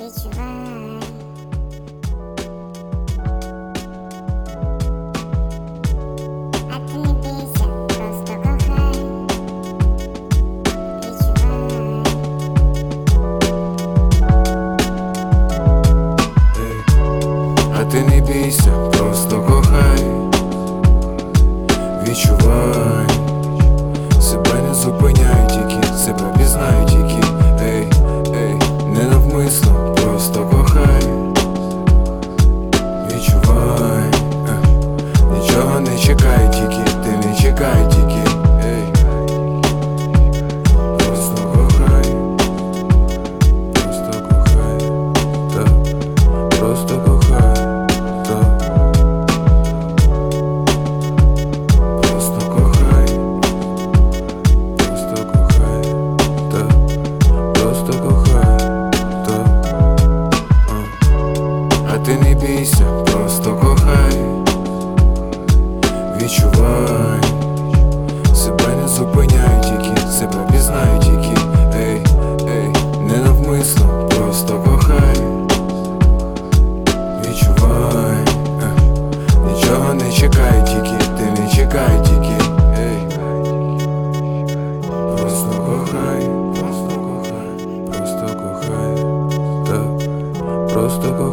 відчувай. А чекай тільки, ти не чекай тільки, ей. Просто кохай, просто кохай, та. Просто кохай, та. Просто кохай, просто кохай, та. Просто кохай, та. А. Ти не бійся, просто кохай відчувай. Себе не зупиняй тільки, себе пізнай тільки, ей, ей, не навмисно, просто кохай, відчувай, е, нічого не чекай тільки, ти не чекай тільки, ей, просто кохай, просто кохай, просто кохай, так, просто кохай.